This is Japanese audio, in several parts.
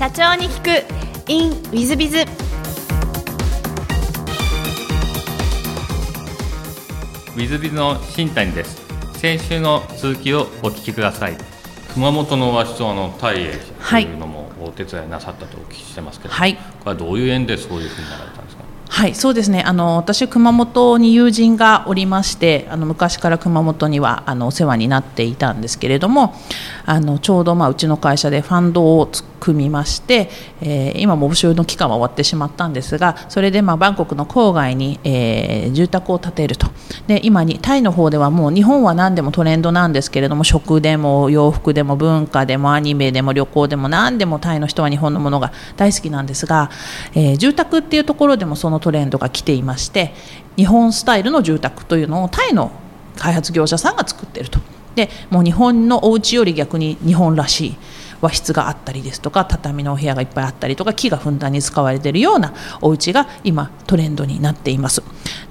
社長に聞く。In ウィズビズウィズビズの新谷です。先週の続きをお聞きください。熊本の和室はあの大英というのもお手伝いなさったとお聞きしてますけど、はい。これはどういう縁でそういうふうになられたんですか？はい、そうですね。あの私熊本に友人がおりまして、あの昔から熊本にはあのお世話になっていたんですけれども、あのちょうどまあうちの会社でファンドを組みまして、えー今も募集の期間は終わってしまったんですが、それでまあバンコクの郊外に、えー住宅を建てると。で今にタイの方ではもう日本は何でもトレンドなんですけれども、食でも洋服でも文化でもアニメでも旅行でも何でもタイの人は日本のものが大好きなんですが、えー住宅っていうところでもそのトレンドが来ていまして日本スタイルの住宅というのをタイの開発業者さんが作っているとでもう日本のお家より逆に日本らしい和室があったりですとか畳のお部屋がいっぱいあったりとか木がふんだんに使われているようなお家が今トレンドになっています。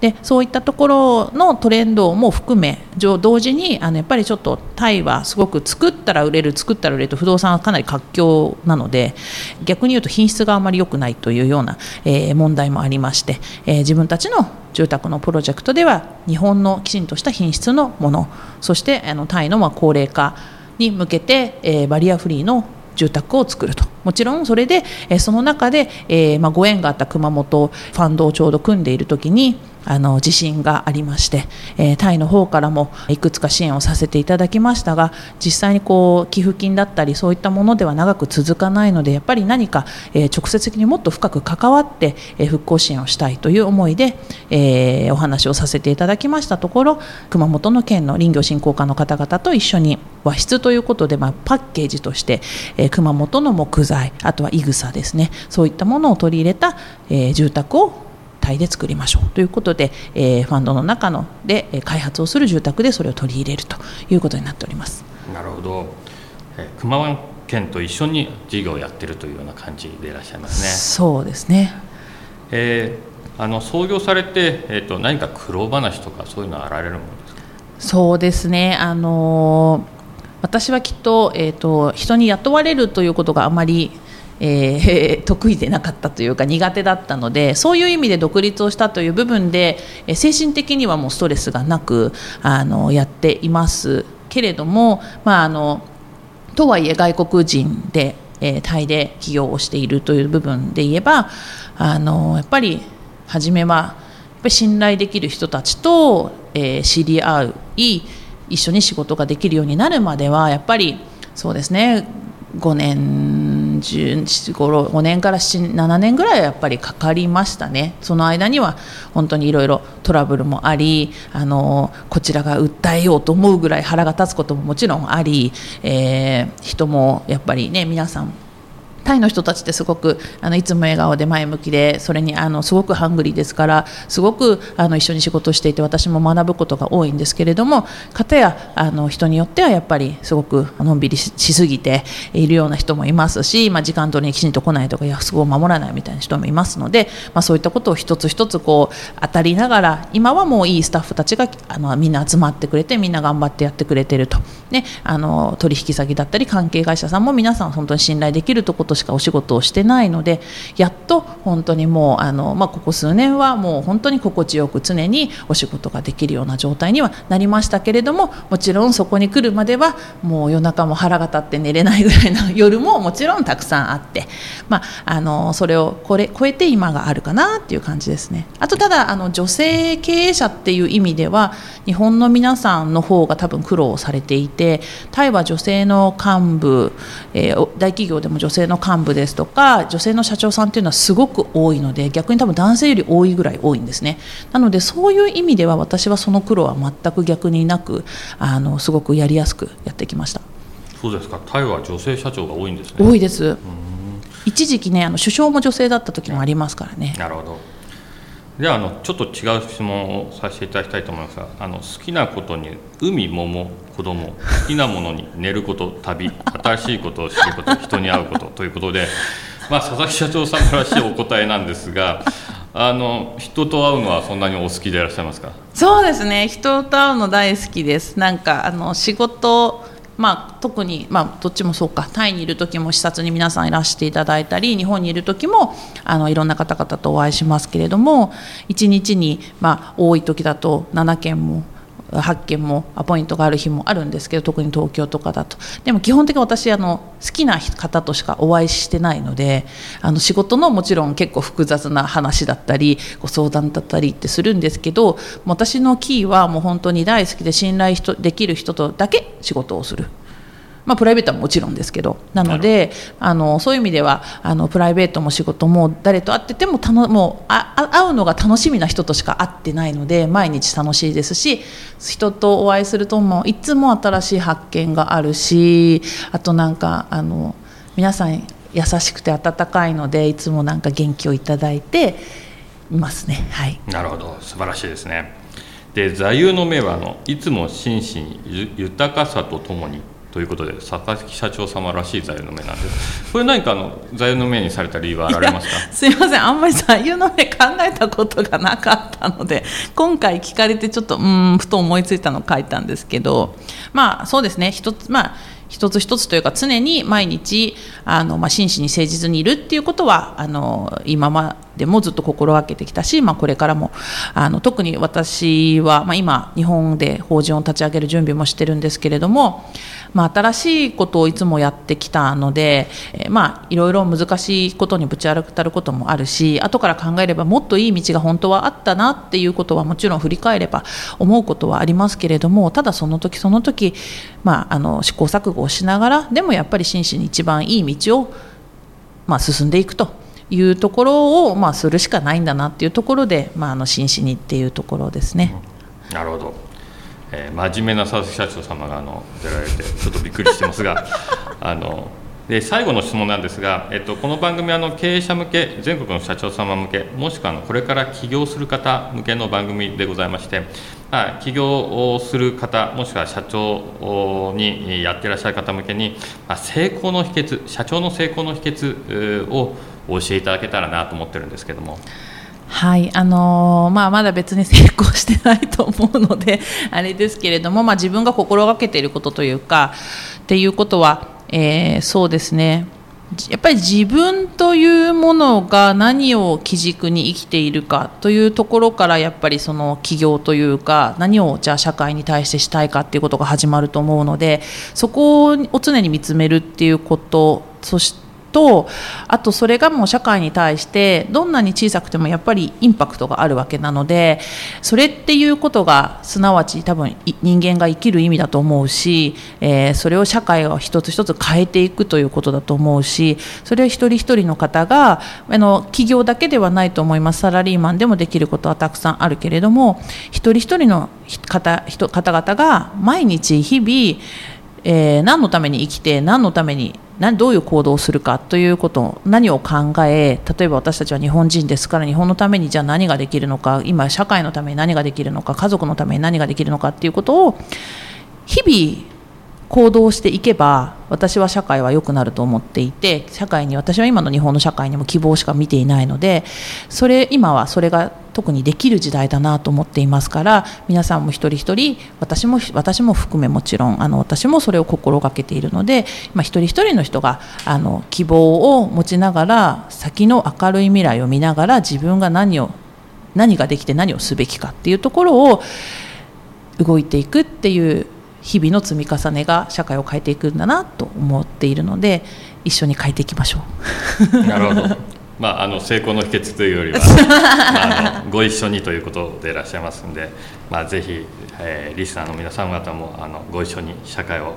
でそういったところのトレンドも含め同同時にあのやっぱりちょっとタイはすごく作ったら売れる作ったら売れると不動産はかなり活況なので逆に言うと品質があまり良くないというような、えー問題もありまして、えー自分たちの住宅のプロジェクトでは日本のきちんとした品質のものそしてあのタイのまあ高齢化に向けて、えーバリアフリーの住宅を作ると。もちろんそれで、えーその中で、えーまあ、ご縁があった熊本ファンドをちょうど組んでいる時にあの地震がありまして、えータイの方からもいくつか支援をさせていただきましたが実際にこう寄付金だったりそういったものでは長く続かないのでやっぱり何か、えー直接的にもっと深く関わって、えー復興支援をしたいという思いで、えーお話をさせていただきましたところ熊本の県の林業振興課の方々と一緒に和室ということで、まあ、パッケージとして、えー熊本の木材あとはいぐさですねそういったものを取り入れた、えー住宅をタイで作りましょうということで、えーファンドの中のでえー開発をする住宅でそれを取り入れるということになっております。なるほど、えー熊本県と一緒に事業をやってるというような感じでいらっしゃいますね。そうですね。えーあの創業されて、えー、と何か苦労話とかそういうのはあられるものですか？そうですね、あのー私はきっと,、えー、と人に雇われるということがあまり、えー得意でなかったというか苦手だったのでそういう意味で独立をしたという部分で、え精神的にはもうストレスがなくあのやっています。けれども、まあ、あのとはいえ外国人で、えータイで起業をしているという部分で言えばあのやっぱり初めはやっぱり信頼できる人たちと、えー知り合い一緒に仕事ができるようになるまではやっぱりそうですね5年10 5年から7 7年ぐらいはやっぱりかかりましたね。その間には本当にいろいろトラブルもありあのこちらが訴えようと思うぐらい腹が立つことももちろんあり、えー人もやっぱりね皆さんタイの人たちってすごくあのいつも笑顔で前向きでそれにあのすごくハングリーですからすごくあの一緒に仕事をしていて私も学ぶことが多いんですけれども片やあの人によってはやっぱりすごくのんびりししすぎているような人もいますし、まあ、時間通りにきちんと来ないとか約束を守らないみたいな人もいますので、まあ、そういったことを一つ一つこう当たりながら今はもういいスタッフたちがあのみんな集まってくれてみんな頑張ってやってくれてると、ね、あの取引先だったり関係会社さんも皆さん本当に信頼できるとことしかお仕事をしてないのでやっと本当にもうあの、まあ、ここ数年はもう本当に心地よく常にお仕事ができるような状態にはなりましたけれどももちろんそこに来るまではもう夜中も腹が立って寝れないぐらいの夜ももちろんたくさんあって、まあ、あのそれをこれ超えて今があるかなっていう感じですね。あとただあの女性経営者っていう意味では日本の皆さんの方が多分苦労されていてタイは女性の幹部、えー大企業でも女性の幹部ですとか女性の社長さんっていうのはすごく多いので逆に多分男性より多いぐらい多いんですね。なのでそういう意味では私はその苦労は全く逆になくあのすごくやりやすくやってきました。そうですか。タイは女性社長が多いんですね。多いです。一時期ねあの首相も女性だった時もありますからね。なるほどではあのちょっと違う質問をさせていただきたいと思いますがあの好きなことに海桃子供好きなものに寝ること旅新しいことを知ること人に会うことということで、まあ、佐々木社長さんらしいお答えなんですがあの人と会うのはそんなにお好きでいらっしゃいますか？そうですね。人と会うの大好きです。なんかあの仕事まあ、特に、まあ、どっちもそうかタイにいる時も視察に皆さんいらしていただいたり日本にいる時もあのいろんな方々とお会いしますけれども1日に、まあ、多い時だと7件も。発見もアポイントがある日もあるんですけど特に東京とかだと。でも基本的に私あの好きな方としかお会いしてないのであの仕事のもちろん結構複雑な話だったりご相談だったりってするんですけど私のキーはもう本当に大好きで信頼できる人とだけ仕事をする。まあ、プライベートはもちろんですけどなのであのそういう意味ではあのプライベートも仕事も誰と会っててもたのもうあ会うのが楽しみな人としか会ってないので毎日楽しいですし人とお会いするともういつも新しい発見があるしあとなんかあの皆さん優しくて温かいのでいつもなんか元気をいただいていますね。はい、なるほど素晴らしいですね。で座右の銘はあのいつも真摯に豊かさとともにということで佐々木社長様らしい座右の銘なんです。これ何かあの座右の銘にされた理由はあられますか？すいません。あんまり座右の銘考えたことがなかったので今回聞かれてちょっとうんふと思いついたのを書いたんですけどまあそうですね。一つまあ一つ一つというか常に毎日あの、まあ、真摯に誠実にいるっていうことはあの今までもずっと心がけてきたし、まあ、これからもあの特に私は、まあ、今日本で法人を立ち上げる準備もしてるんですけれどもまあ、新しいことをいつもやってきたので、えー、まあ、いろいろ難しいことにぶち当たることもあるし後から考えればもっといい道が本当はあったなっていうことはもちろん振り返れば思うことはありますけれどもただその時その時、まあ、あの試行錯誤をしながらでもやっぱり真摯に一番いい道を、まあ、進んでいくと。いうところを、まあ、するしかないんだなっていうところで、まあ、あの真摯にっていうところですね。なるほどえー、真面目な佐々木社長様があの出られてちょっとびっくりしてますが あので最後の質問なんですが、えっと、この番組はあの経営者向け全国の社長様向けもしくはあのこれから起業する方向けの番組でございまして、まあ、起業をする方もしくは社長にやっていらっしゃる方向けに、まあ、成功の秘訣社長の成功の秘訣をお教えいただけたらなと思ってるんですけども。はいあのー、まあ、まだ別に成功してないと思うので あれですけれども、まあ、自分が心がけていることというかっていうことは、えー、そうですねやっぱり自分というものが何を基軸に生きているかというところからやっぱりその企業というか何をじゃあ社会に対してしたいかっていうことが始まると思うのでそこを常に見つめるっていうことそしてとあとそれがもう社会に対してどんなに小さくてもやっぱりインパクトがあるわけなのでそれっていうことがすなわち多分人間が生きる意味だと思うし、えー、それを社会が一つ一つ変えていくということだと思うしそれを一人一人の方があの企業だけではないと思います。サラリーマンでもできることはたくさんあるけれども一人一人の方方々が毎日日々えー、何のために生きて何のために何どういう行動をするかということ何を考え例えば私たちは日本人ですから日本のためにじゃあ何ができるのか今社会のために何ができるのか家族のために何ができるのかっていうことを日々行動していけば私は社会は良くなると思っていて社会に私は今の日本の社会にも希望しか見ていないのでそれ今はそれが特にできる時代だなと思っていますから皆さんも一人一人私も私も含めもちろんあの私もそれを心がけているので、まあ、一人一人の人があの希望を持ちながら先の明るい未来を見ながら自分が何を何ができて何をすべきかっていうところを動いていくっていう日々の積み重ねが社会を変えていくんだなと思っているので一緒に変えていきましょう。なるほどまあ、あの成功の秘訣というよりは、まあ、あのご一緒にということでいらっしゃいますので、まあ、ぜひ、えー、リスナーの皆さん方もあのご一緒に社会を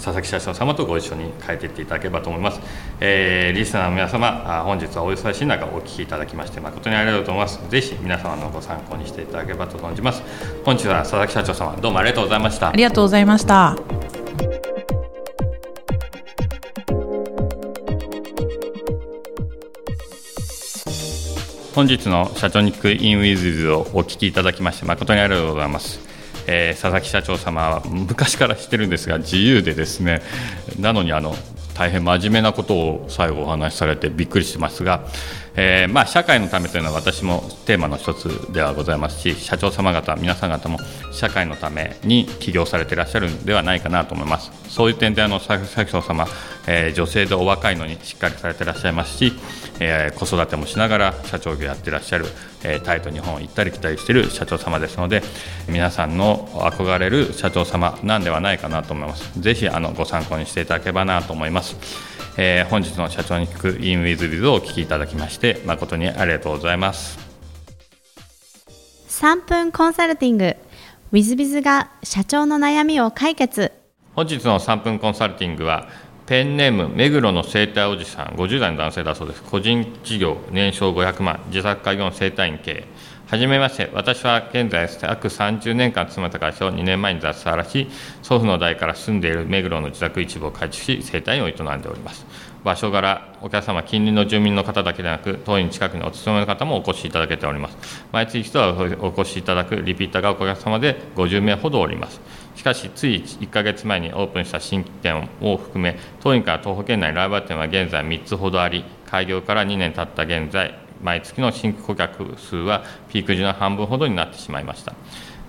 佐々木社長様とご一緒に変えていっていただければと思います、えー、リスナーの皆様本日はお忙しい中お聞きいただきまして誠にありがとうございます。ぜひ皆様のご参考にしていただければと存じます。本日は佐々木社長様どうもありがとうございました。ありがとうございました。本日の社長ニックインウィズズをお聞きいただきまして誠にありがとうございますえー、佐々木社長様は昔から知ってるんですが自由でですねなのにあの大変真面目なことを最後お話しされてびっくりしてますが、えーまあ、社会のためというのは私もテーマの一つではございますし社長様方皆さん方も社会のために起業されていらっしゃるんではないかなと思います。そういう点であの社長様、えー、女性でお若いのにしっかりされていらっしゃいますし、えー、子育てもしながら社長業やっていらっしゃる、えー、タイと日本行ったり来たりしている社長様ですので皆さんの憧れる社長様なんではないかなと思います。ぜひあのご参考にしていただければなと思います。えー、本日の社長に聞く in with biz をお聞きいただきまして誠にありがとうございます。3分コンサルティング。WithBiz が社長の悩みを解決。本日の3分コンサルティングはペンネーム目黒の生態おじさん50代の男性だそうです。個人事業年商500万。自作家業の生態院経営。はじめまして、私は現在、約30年間勤めた会社を2年前に脱サラし、祖父の代から住んでいる目黒の自宅一部を改築し、生態院を営んでおります。場所柄、お客様、近隣の住民の方だけでなく、当院近くにお勤めの方もお越しいただけております。毎月一度はお越しいただくリピーターがお客様で50名ほどおります。しかし、つい1か月前にオープンした新規店を含め、当院から東北県内ライバル店は現在3つほどあり、開業から2年経った現在、毎月の新規顧客数はピーク時の半分ほどになってしまいました。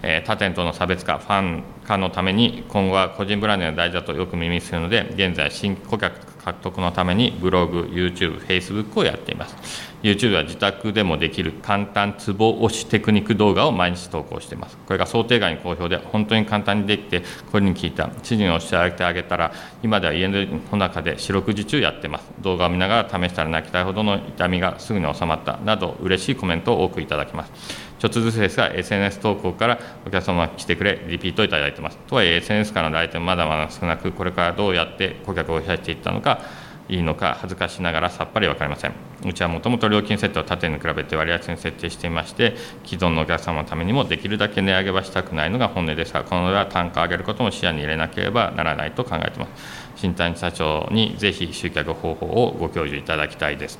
え他店との差別化、ファン化のために、今後は個人ブランドが大事だとよく耳にするので、現在、新規顧客獲得のためにブログ、YouTube、Facebook をやっています。YouTube は自宅でもできる簡単ツボ押しテクニック動画を毎日投稿しています。これが想定外に好評で、本当に簡単にできて、これに聞いた指示をしてあげたら、今では家の中で四六時中やってます。動画を見ながら試したら泣きたいほどの痛みがすぐに収まったなど、嬉しいコメントを多くいただきます。ちょっとずつですが、SNS 投稿からお客様が来てくれ、リピートいただいてます。とはいえ、SNS からの来店まだまだ少なく、これからどうやって顧客を増やしていったのか、いいのか恥ずかしながらさっぱり分かりません。うちはもともと料金設定を縦に比べて割安に設定していまして、既存のお客様のためにもできるだけ値上げはしたくないのが本音ですが、この上は単価を上げることも視野に入れなければならないと考えています。新谷社長にぜひ集客方法をご教授いただきたいです。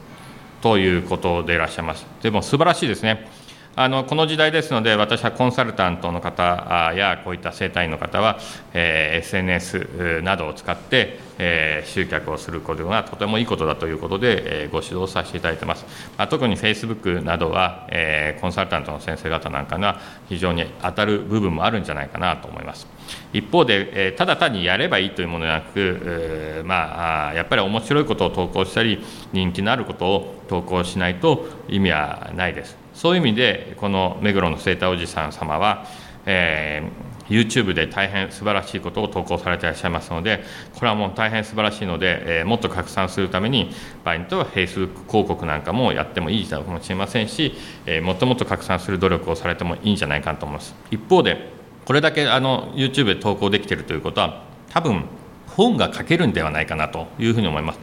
ということでいらっしゃいます。でも素晴らしいですね。あのこの時代ですので、私はコンサルタントの方やこういった生体院の方は、えー、SNS などを使って、えー、集客をすることがとてもいいことだということで、えー、ご指導させていただいてます。まあ、特に Facebook などは、えー、コンサルタントの先生方なんかが非常に当たる部分もあるんじゃないかなと思います。一方で、えー、ただ単にやればいいというものではなく、えー、まあ、やっぱり面白いことを投稿したり、人気のあることを投稿しないと意味はないです。そういう意味でこの目黒の生態おじさん様は、えー、YouTube で大変素晴らしいことを投稿されていらっしゃいますのでこれはもう大変素晴らしいので、えー、もっと拡散するために場合によっては Facebook 広告なんかもやってもいいかもしれませんし、えー、もっともっと拡散する努力をされてもいいんじゃないかと思います。一方でこれだけあの YouTube で投稿できているということは多分本が書けるんではないかなというふうに思います。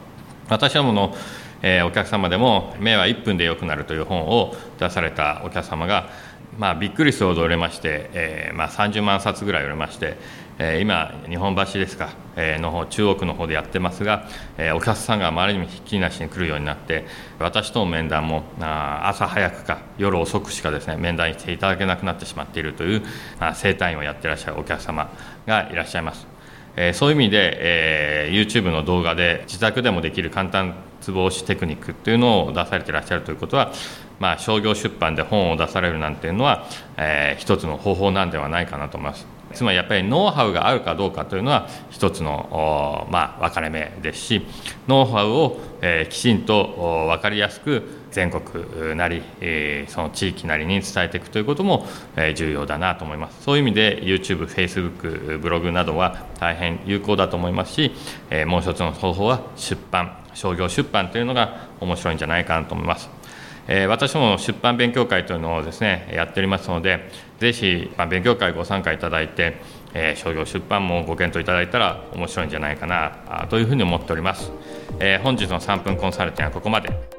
私はものえー、お客様でも目は1分で良くなるという本を出されたお客様が、まあ、びっくりするほど売れまして、えーまあ、30万冊ぐらい売れまして、えー、今、日本橋ですか、えー、の方中央区の方でやってますが、え、お客さんがあまりにもひっきりなしに来るようになって私との面談もあ朝早くか夜遅くしかですね面談していただけなくなってしまっているという、まあ、生態院をやってらっしゃるお客様がいらっしゃいます。えー、そういう意味で、えー、YouTube の動画で自宅でもできる簡単ツボ押しテクニックっていうのを出されていらっしゃるということは、まあ、商業出版で本を出されるなんていうのは、えー、一つの方法なんではないかなと思います。つまりやっぱりノウハウがあるかどうかというのは一つの、まあ、分かれ目ですしノウハウを、えー、きちんと分かりやすく全国なり、えー、その地域なりに伝えていくということも、えー、重要だなと思いますそういう意味で YouTube、Facebook、ブログなどは大変有効だと思いますし、えー、もう一つの方法は出版商業出版というのが面白いんじゃないかなと思います。え私も出版勉強会というのをですねやっておりますので、ぜひ、ま勉強会ご参加いただいて、え商業出版もご検討いただいたら面白いんじゃないかなというふうに思っております。え本日の3分コンサルティングはここまで。